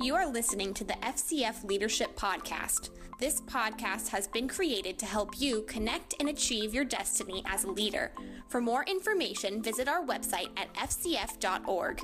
You are listening to the FCF Leadership Podcast. This podcast has been created to help you connect and achieve your destiny as a leader. For more information, visit our website at fcf.org.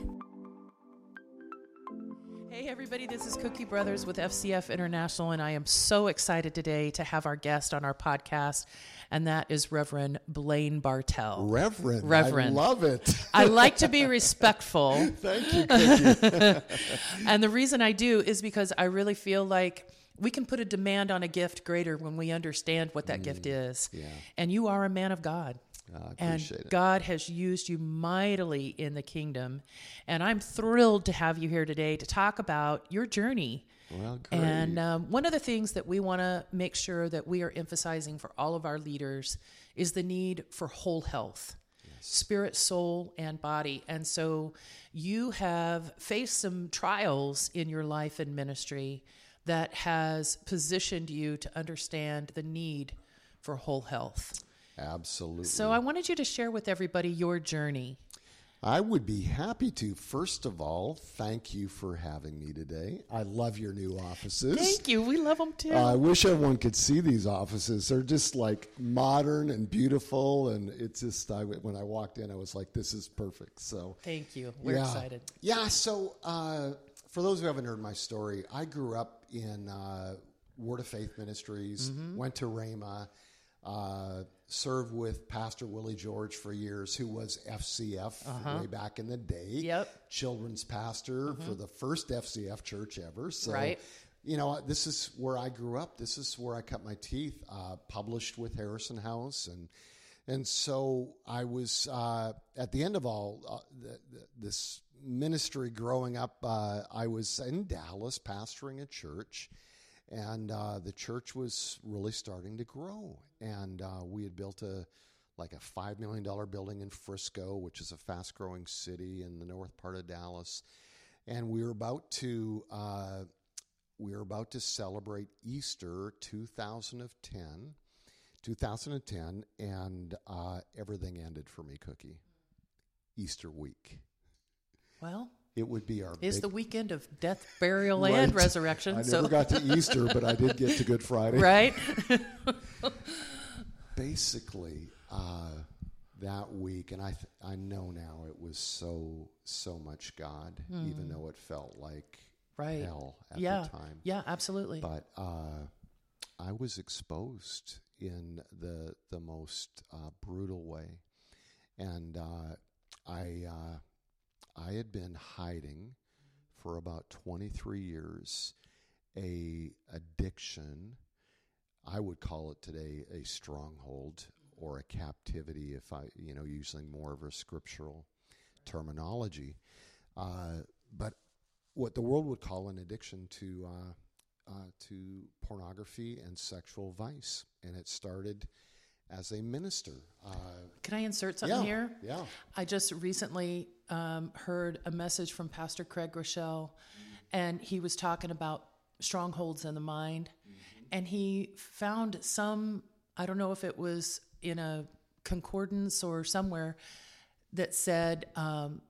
Hey, everybody, this is Cookie Brothers with FCF International, and I am so excited today to have our guest on our podcast, and that is Reverend Blaine Bartel. Reverend. Reverend. I love it. I like to be respectful, Thank you, Cookie. and the reason I do is because I really feel like we can put a demand on a gift greater when we understand what that gift mm, is. yeah. And you are a man of God. I and it. God has used you mightily in the kingdom. And I'm thrilled to have you here today to talk about your journey. Well. And um, one of the things that we want to make sure that we are emphasizing for all of our leaders is the need for whole health. Spirit, soul, and body. And so you have faced some trials in your life and ministry that has positioned you to understand the need for whole health. Absolutely. So I wanted you to share with everybody your journey. I would be happy to. First of all, thank you for having me today. I love your new offices. Thank you. We love them too. I wish everyone could see these offices. They're just like modern and beautiful, and it's just. I, when I walked in, I was like, "This is perfect." So Thank you. We're yeah. excited. Yeah. So, uh, for those who haven't heard my story, I grew up in uh, Word of Faith Ministries, Mm-hmm. went to Rhema, uh, served with Pastor Willie George for years, who was FCF way back in the day. Uh-huh. Yep. Mm-hmm. Children's pastor for the first FCF church ever. So, Right. You know, this is where I grew up. This is where I cut my teeth. Uh, published with Harrison House, and and so I was uh, at the end of all uh, the, the, this ministry growing up. Uh, I was in Dallas pastoring a church, and uh, the church was really starting to grow. And uh, we had built a like a five million dollar building in Frisco, which is a fast growing city in the north part of Dallas, and we were about to. Uh, we were about to celebrate Easter 2010, 2010, and uh, everything ended for me, Cookie. Easter week. Well, It would be our it's big the weekend of death, burial, Right. and resurrection. I so, never got to Easter, but I did get to Good Friday. right? Basically, uh, that week, and I th- I know now it was so so much God, even though it felt like Hmm. Right. hell at yeah. the time. Yeah, absolutely. but uh, I was exposed in the the most uh, brutal way, and uh, I uh, I had been hiding for about twenty three years a addiction. I would call it today a stronghold or a captivity, if I you know using more of a scriptural terminology, uh, but what the world would call an addiction to uh, uh, to pornography and sexual vice, and it started as a minister. Uh, Can I insert something yeah, here? yeah, I just recently um, heard a message from Pastor Craig Groeschel, and he was talking about strongholds in the mind. And he found some, I don't know if it was in a concordance or somewhere, that said um,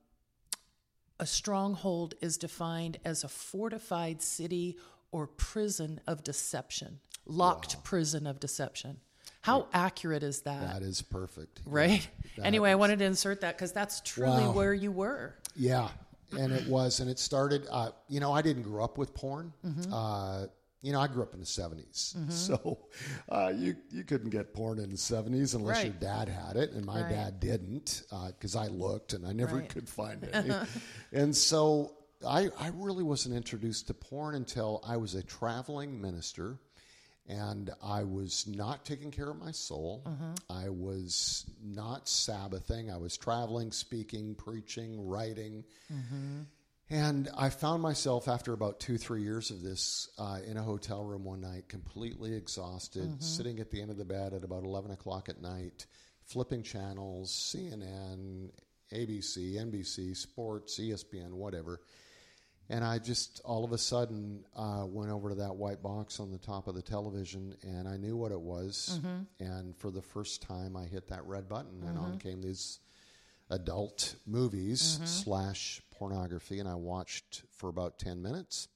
a stronghold is defined as a fortified city or prison of deception, locked prison of deception. How accurate is that? that is perfect. Right. That anyway, I wanted to insert that because that's truly Wow. where you were. Yeah, and it was, and it started. Uh, you know, I didn't grow up with porn. Mm-hmm. Uh, you know, I grew up in the 70s, so uh, you you couldn't get porn in the seventies unless your dad had it, and my Right. dad didn't because I looked and I never Right. could find any. and so I I really wasn't introduced to porn until I was a traveling minister. And I was not taking care of my soul. Mm-hmm. I was not Sabbathing. I was traveling, speaking, preaching, writing. Mm-hmm. And I found myself after about two, three years of this uh, in a hotel room one night, completely exhausted, mm-hmm. sitting at the end of the bed at about 11 o'clock at night, flipping channels, CNN, ABC, NBC, sports, ESPN, whatever. And I just all of a sudden uh, went over to that white box on the top of the television, and I knew what it was. Mm-hmm. And for the first time, I hit that red button, and on mm-hmm. came these adult movies mm-hmm. slash pornography, and I watched for about ten minutes,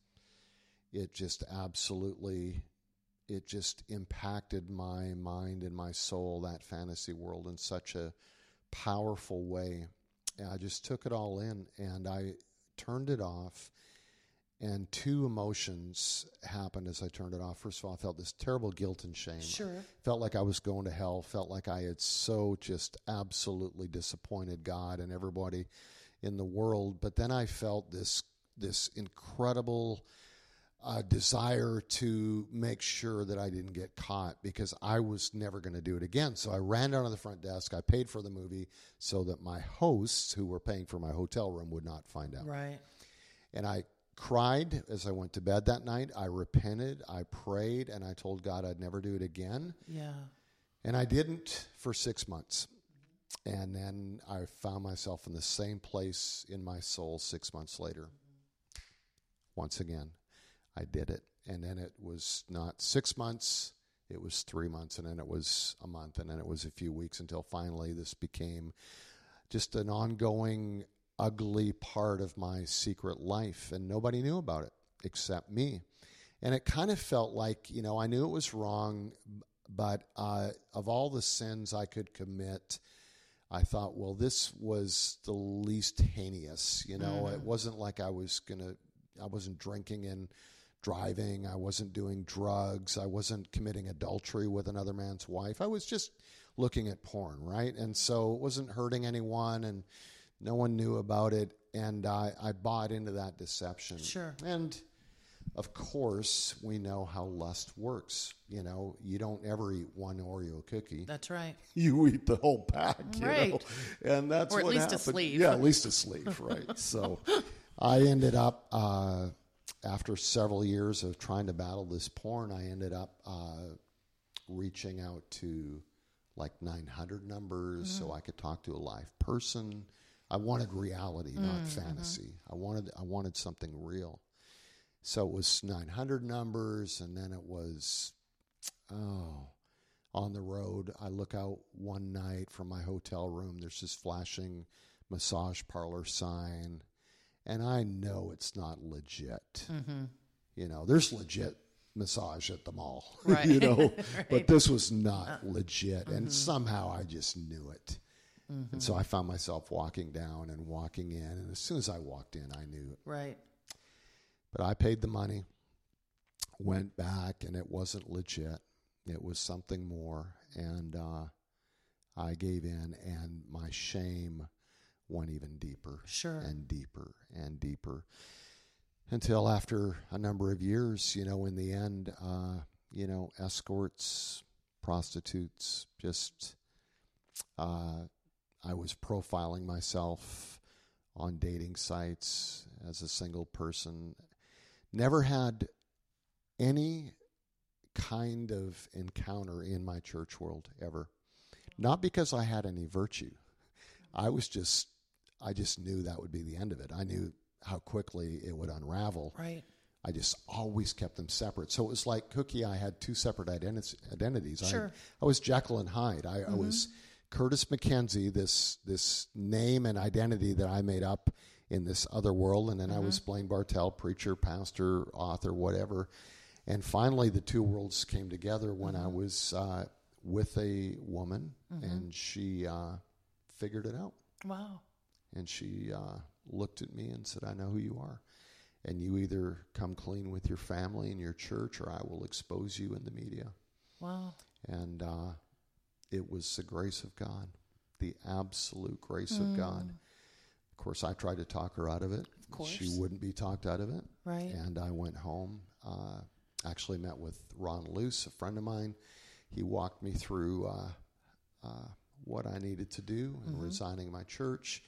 it just absolutely it just impacted my mind and my soul that fantasy world in such a powerful way. And i just took it all in and i turned it off and two emotions happened as i turned it off. First of all i felt this terrible guilt and shame. Sure. felt like i was going to hell. Felt like i had so just absolutely disappointed god and everybody in the world. But then i felt this this incredible uh, desire to make sure that I didn't get caught because I was never going to do it again. So I ran down to the front desk. I paid for the movie so that my hosts, who were paying for my hotel room, would not find out. Right. And I cried as I went to bed that night. I repented. I prayed, and I told God I'd never do it again. Yeah. And I didn't for six months. And then I found myself in the same place in my soul six months later. Once again, I did it. And then it was not six months, it was three months, and then it was a month, and then it was a few weeks until finally this became just an ongoing, ugly part of my secret life. And nobody knew about it except me. And it kind of felt like, you know, I knew it was wrong, but uh, of all the sins I could commit, I thought, well, this was the least heinous. You know, it wasn't like I was going to, I wasn't drinking and driving. I wasn't doing drugs. I wasn't committing adultery with another man's wife. I was just looking at porn, right? And so it wasn't hurting anyone and no one knew about it. And I, I bought into that deception. Sure. And of course, we know how lust works. You know, you don't ever eat one Oreo cookie That's right. you eat the whole pack, you Right. know, and that's Or at what least a sleeve. Yeah, at least a sleeve, right? so, I ended up uh, after several years of trying to battle this porn, I ended up uh, reaching out to like 900 numbers so I could talk to a live person. I wanted reality, not fantasy. I wanted I wanted something real. So it was 900 numbers, and then it was oh on the road. I look out one night from my hotel room. There's this flashing massage parlor sign, and I know it's not legit. Mm-hmm. You know, there's legit massage at the mall, Right. you know, but this was not uh, legit, and mm-hmm. somehow I just knew it. And so mm-hmm. I found myself walking down and walking in, and as soon as I walked in, I knew it. Right. But I paid the money, went back, and it wasn't legit. It was something more. And uh, I gave in, and my shame went even deeper Sure. and deeper and deeper until after a number of years, you know, in the end, uh, you know, escorts, prostitutes, just, uh, I was profiling myself on dating sites as a single person. Never had any kind of encounter in my church world ever. Not because I had any virtue. I was just, I just knew that would be the end of it. I knew how quickly it would unravel. Right. I just always kept them separate. So it was like Cookie. I had two separate identi- identities. Sure. I, I was Jekyll and Hyde. I, I was Curtis McKenzie, this this name and identity that I made up in this other world, and then I was Blaine Bartel, preacher, pastor, author, whatever. And finally, the two worlds came together when I was uh, with a woman, and she uh, figured it out Wow. And she uh, looked at me and said, I know who you are. And you either come clean with your family and your church, or I will expose you in the media. Wow. And uh, it was the grace of God, the absolute grace of God. Of course, I tried to talk her out of it. Of course. She wouldn't be talked out of it. Right. And I went home. Uh, actually, met with Ron Luce, a friend of mine. He walked me through uh, uh, what I needed to do and resigning my church,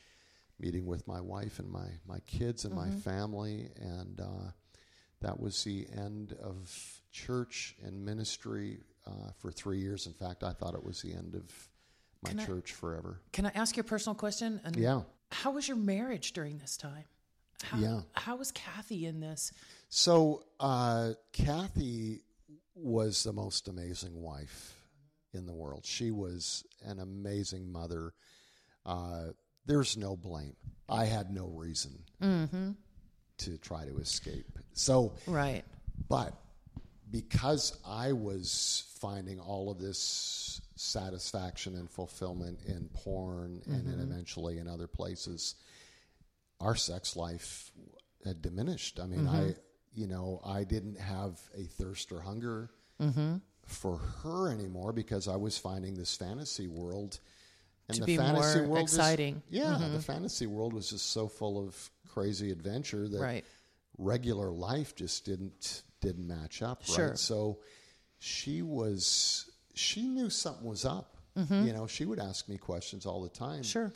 meeting with my wife and my, my kids and my family. And uh, that was the end of church and ministry uh, for three years. In fact, I thought it was the end of my Can I- church forever. Can I ask you a personal question? And Yeah. How was your marriage during this time? How, Yeah. How was Kathy in this? So uh, Kathy was the most amazing wife in the world. She was an amazing mother. Uh, there's no blame. I had no reason mm-hmm. to try to escape. So Right. but because I was finding all of this satisfaction and fulfillment in porn and then mm-hmm. eventually in other places, our sex life had diminished. I mean, I, mm-hmm. you know, I didn't have a thirst or hunger for her anymore because I was finding this fantasy world. And To the be fantasy more world was- exciting. yeah, the fantasy world was just so full of crazy adventure that Right. regular life just didn't didn't match up. Sure. Right. So she was she knew something was up. You know, she would ask me questions all the time. Mm-hmm. Sure.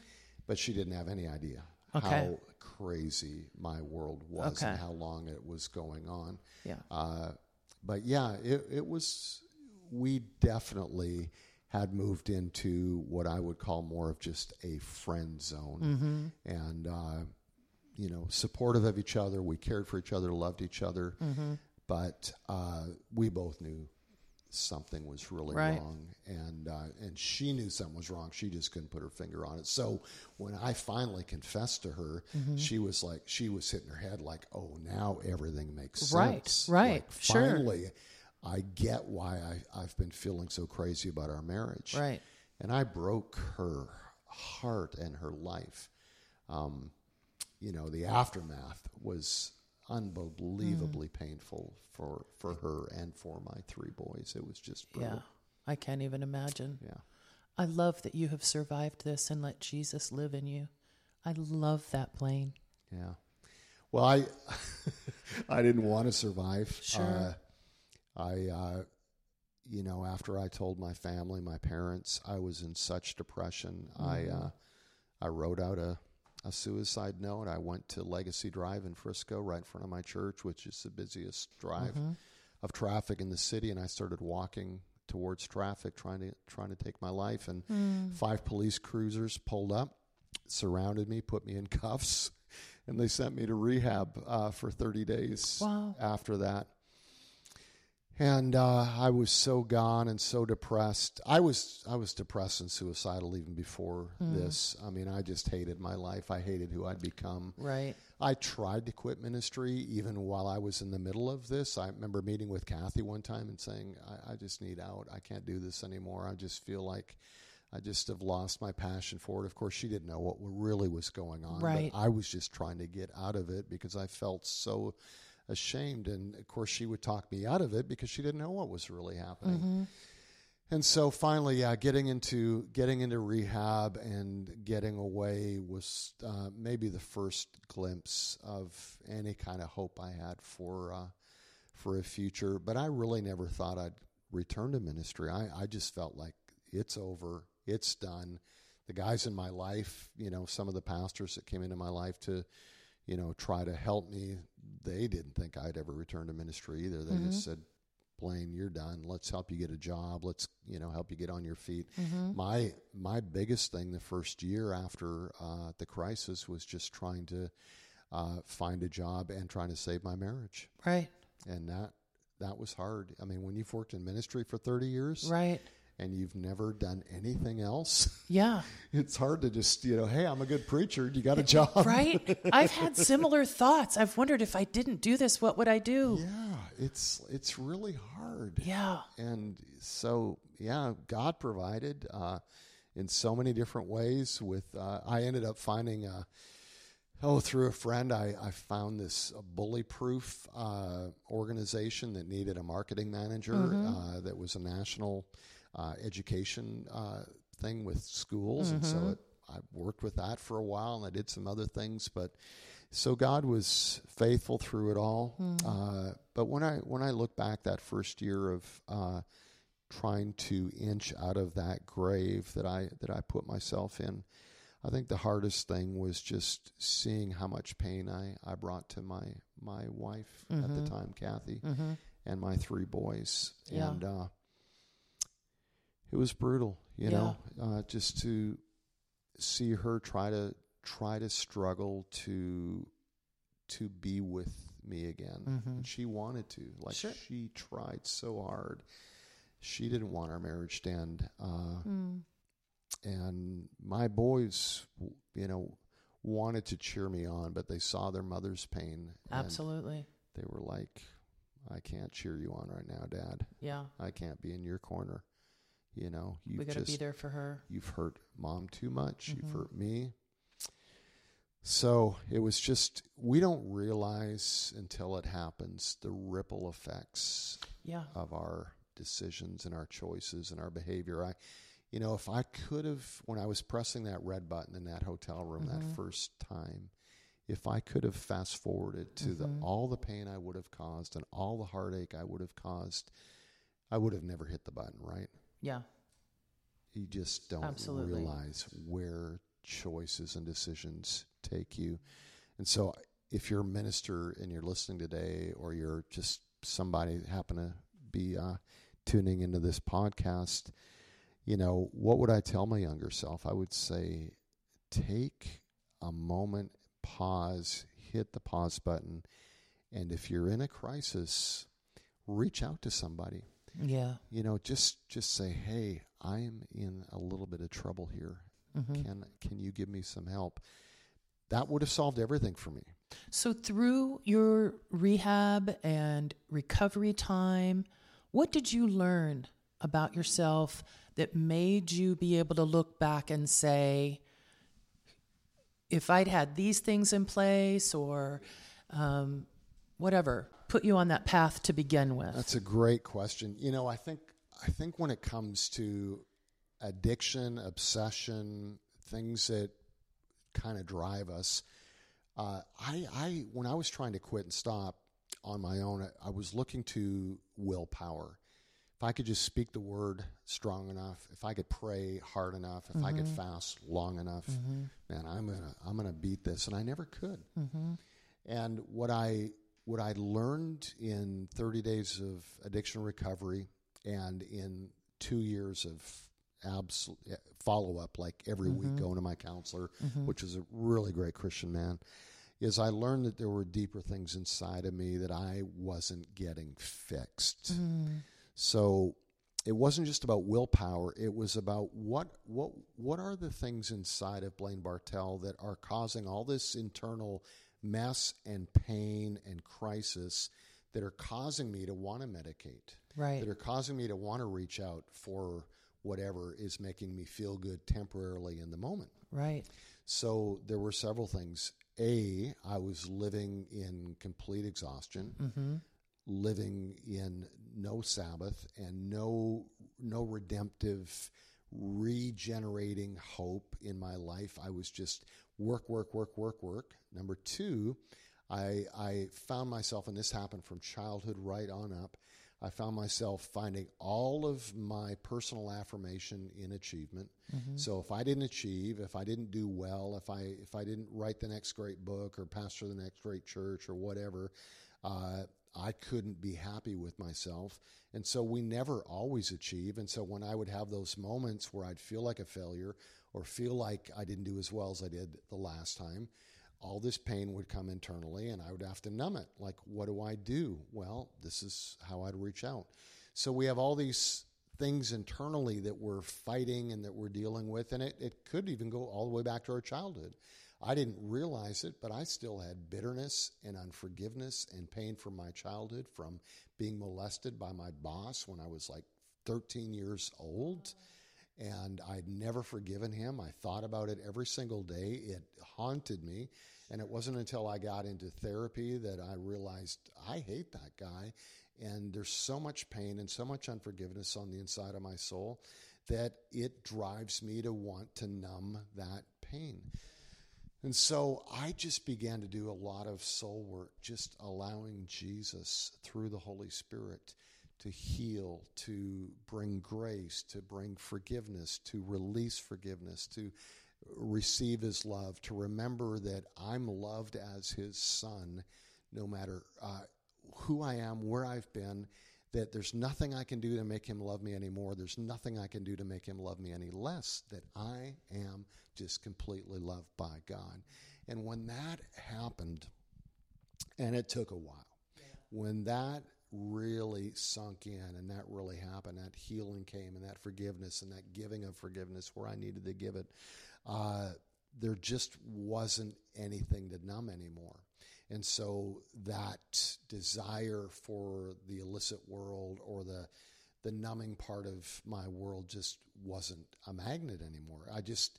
But she didn't have any idea Okay. how crazy my world was Okay. and how long it was going on. Yeah. Uh, but yeah, it, it was, we definitely had moved into what I would call more of just a friend zone. And, uh, you know, supportive of each other. We cared for each other, loved each other. But uh, we both knew something was really Right. wrong, and uh, and she knew something was wrong. She just couldn't put her finger on it. So when I finally confessed to her, Mm-hmm. she was like, she was hitting her head like, "Oh, now everything makes Right, sense." right, Like, sure. Finally, I get why I, I've been feeling so crazy about our marriage. Right. And I broke her heart and her life. Um, you know, the aftermath was unbelievably Mm. painful for for her and for my three boys. It was just brutal. Yeah. I can't even imagine. Yeah. I love that you have survived this and let Jesus live in you. I love that Blaine. Yeah. Well, I I didn't want to survive. Sure. Uh, I uh, you know, after I told my family, my parents, I was in such depression. I Mm-hmm. uh, I wrote out a a suicide note. I went to Legacy Drive in Frisco, right in front of my church, which is the busiest drive Mm-hmm. of traffic in the city, and I started walking towards traffic, trying to trying to take my life. And Hmm. five police cruisers pulled up, surrounded me, put me in cuffs, and they sent me to rehab uh, for 30 days Wow. after that. And uh, I was so gone and so depressed. I was I was depressed and suicidal even before Hmm. this. I mean, I just hated my life. I hated who I'd become. Right. I tried to quit ministry even while I was in the middle of this. I remember meeting with Kathy one time and saying, I, I just need out. I can't do this anymore. I just feel like I just have lost my passion for it. Of course, she didn't know what really was going on. Right. But I was just trying to get out of it because I felt so ashamed. And of course, she would talk me out of it because she didn't know what was really happening. And so finally, yeah, getting into getting into rehab and getting away was uh, maybe the first glimpse of any kind of hope I had for uh, for a future. But I really never thought I'd return to ministry. I, I just felt like it's over, it's done. The guys in my life, you know, some of the pastors that came into my life to, you know, try to help me, they didn't think I'd ever return to ministry either. They just said, Blaine, you're done. Let's help you get a job. Let's you know help you get on your feet. My my biggest thing the first year after uh, the crisis was just trying to uh, find a job and trying to save my marriage, Right. and that that was hard. I mean, when you've worked in ministry for 30 years Right. And you've never done anything else, Yeah. it's hard to just you know, hey, I'm a good preacher. You got a job, Right. I've had similar thoughts. I've wondered if I didn't do this, what would I do? Yeah, it's it's really hard. Yeah. and so yeah god provided uh, in so many different ways with uh, i ended up finding uh, oh through a friend i, I found this bully proof uh, organization that needed a marketing manager uh, that was a national uh, education uh, thing with schools. And so it, i worked with that for a while and i did some other things but so God was faithful through it all. Uh, but when I when I look back that first year of uh, trying to inch out of that grave that I that I put myself in, I think the hardest thing was just seeing how much pain I, I brought to my my wife at the time, Kathy, and my three boys, Yeah. and uh, it was brutal. You know, uh, just to see her try to try to struggle to to be with me again and she wanted to like Sure. she tried so hard she didn't want our marriage to end uh, and my boys you know wanted to cheer me on but they saw their mother's pain Absolutely. they were like I can't cheer you on right now, Dad. Yeah. I can't be in your corner. You know, you we got to just be there for her. you've hurt mom too much. You've Mhm. hurt me. So it was just we don't realize until it happens the ripple effects Yeah. of our decisions and our choices and our behavior. I, you know, if I could have, when I was pressing that red button in that hotel room Mhm. that first time, if I could have fast forwarded to the Mhm. all the pain I would have caused and all the heartache I would have caused, I would have never hit the button. Right? Yeah. You just don't Absolutely. realize where choices and decisions take you. And so, if you're a minister and you're listening today, or you're just somebody happen to be uh, tuning into this podcast, you know, what would I tell my younger self? I would say, take a moment, pause, hit the pause button, and if you're in a crisis, reach out to somebody Yeah. you know just just say hey i'm in a little bit of trouble here. Hmm can can you give me some help? That would have solved everything for me. So, through your rehab and recovery time, what did you learn about yourself that made you be able to look back and say, if I'd had these things in place or um, whatever, put you on that path to begin with? that's a great question. You know i think i think when it comes to addiction obsession things that kind of drive us uh, I, I when i was trying to quit and stop on my own I, I was looking to willpower. If i could just speak the word strong enough if i could pray hard enough if i could fast long enough man i'm gonna i'm gonna beat this. And i never could. Mm-hmm. and what I what I learned in 30 days of addiction recovery and in two years of absolute eh, follow up, like every week mm-hmm. going to my counselor, mm-hmm. which is a really great Christian man, is I learned that there were deeper things inside of me that I wasn't getting fixed. Mm-hmm. So it wasn't just about willpower. It was about what what what are the things inside of Blaine Bartel that are causing all this internal mess and pain and crisis that are causing me to want to medicate, Right. that are causing me to want to reach out for whatever is making me feel good temporarily in the moment. Right. So there were several things. A, I was living in complete exhaustion, Mm-hmm. living in no Sabbath and no no redemptive regenerating hope in my life. I was just work, work, work, work, work. Number two, I I found myself, and this happened from childhood right on up. I found myself finding all of my personal affirmation in achievement. So if I didn't achieve, if I didn't do well, if I if I didn't write the next great book or pastor the next great church or whatever, uh, I couldn't be happy with myself. And so we never always achieve. And so when I would have those moments where I'd feel like a failure or feel like I didn't do as well as I did the last time, all this pain would come internally and I would have to numb it. Like, what do I do? Well, this is how I'd reach out. So we have all these things internally that we're fighting and that we're dealing with, and it, it could even go all the way back to our childhood. I didn't realize it, but I still had bitterness and unforgiveness and pain from my childhood from being molested by my boss when I was like 13 years old. And I'd never forgiven him. I thought about it every single day. It haunted me. And it wasn't until I got into therapy that I realized I hate that guy. And there's so much pain and so much unforgiveness on the inside of my soul that it drives me to want to numb that pain. And so I just began to do a lot of soul work, just allowing Jesus through the Holy Spirit to heal, to bring grace, to bring forgiveness, to release forgiveness, to receive his love, to remember that I'm loved as his son, no matter uh, who I am, where I've been, that there's nothing I can do to make him love me anymore. There's nothing I can do to make him love me any less, that I am just completely loved by God. And when that happened, and it took a while, when that really sunk in and that really happened, that healing came and that forgiveness and that giving of forgiveness where I needed to give it, uh, there just wasn't anything to numb anymore. And so that desire for the illicit world or the the numbing part of my world just wasn't a magnet anymore. I just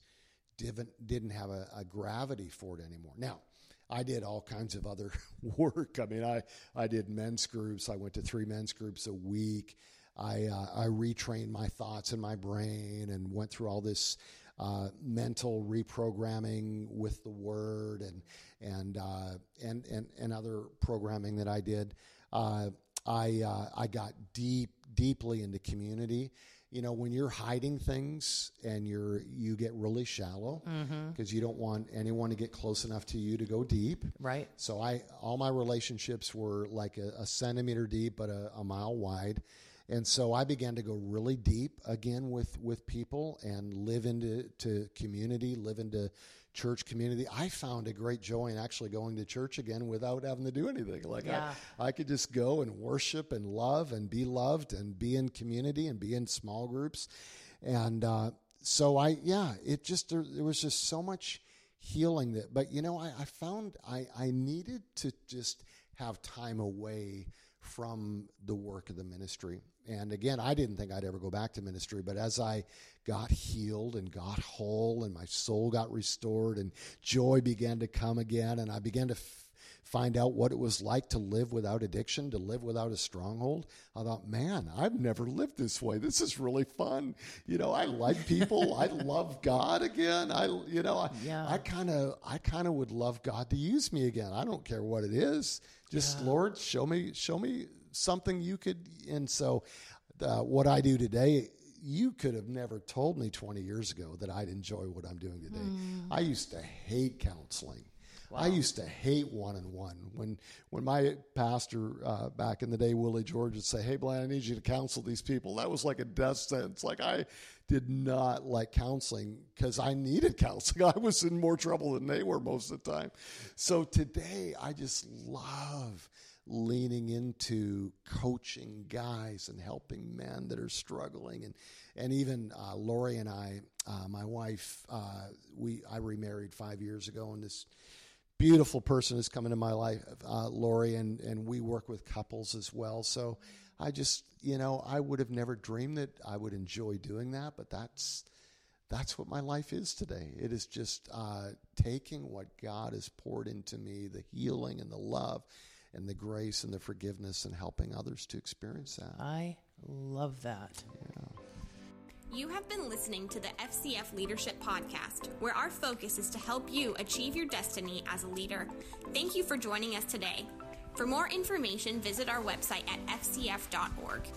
didn't didn't have a, a gravity for it anymore. Now, I did all kinds of other work. I mean, I I did men's groups. I went to three men's groups a week. I uh, I retrained my thoughts in my brain and went through all this uh, mental reprogramming with the word and and uh, and and and other programming that I did. Uh, I uh, I got deep deeply into community. You know, when you're hiding things and you're you get really shallow because mm-hmm. you don't want anyone to get close enough to you to go deep. Right. So I all my relationships were like a, a centimeter deep but a, a mile wide and so I began to go really deep again with with people and live into to community, live into church community. I found a great joy in actually going to church again without having to do anything. Like yeah. I, I could just go and worship and love and be loved and be in community and be in small groups, and uh, so I yeah, it just there, there was just so much healing that. But you know, I, I found I I needed to just have time away from the work of the ministry. And again, I didn't think I'd ever go back to ministry, but as I got healed and got whole and my soul got restored and joy began to come again, and I began to f- find out what it was like to live without addiction, to live without a stronghold, I thought, man, I've never lived this way. This is really fun. You know, I like people. I love God again. I, you know, I, yeah. I kind of, I kind of would love God to use me again. I don't care what it is. Just yeah. Lord, show me, show me something you could. And so, uh, what I do today, you could have never told me 20 years ago that I'd enjoy what I'm doing today. Mm. I used to hate counseling. Wow. I used to hate one on one. When when my pastor uh, back in the day, Willie George, would say, "Hey, Blaine, I need you to counsel these people," that was like a death sentence. Like I did not like counseling because I needed counseling. I was in more trouble than they were most of the time. So today, I just love leaning into coaching guys and helping men that are struggling and and even uh, Lori and I, uh, my wife, uh, we I remarried five years ago, and this beautiful person has come into my life, uh, Lori, and and we work with couples as well. So I just you know I would have never dreamed that I would enjoy doing that, but that's that's what my life is today. It is just uh, taking what God has poured into me, the healing and the love and the grace and the forgiveness and helping others to experience that. I love that. Yeah. You have been listening to the FCF Leadership Podcast, where our focus is to help you achieve your destiny as a leader. Thank you for joining us today. For more information, visit our website at fcf.org.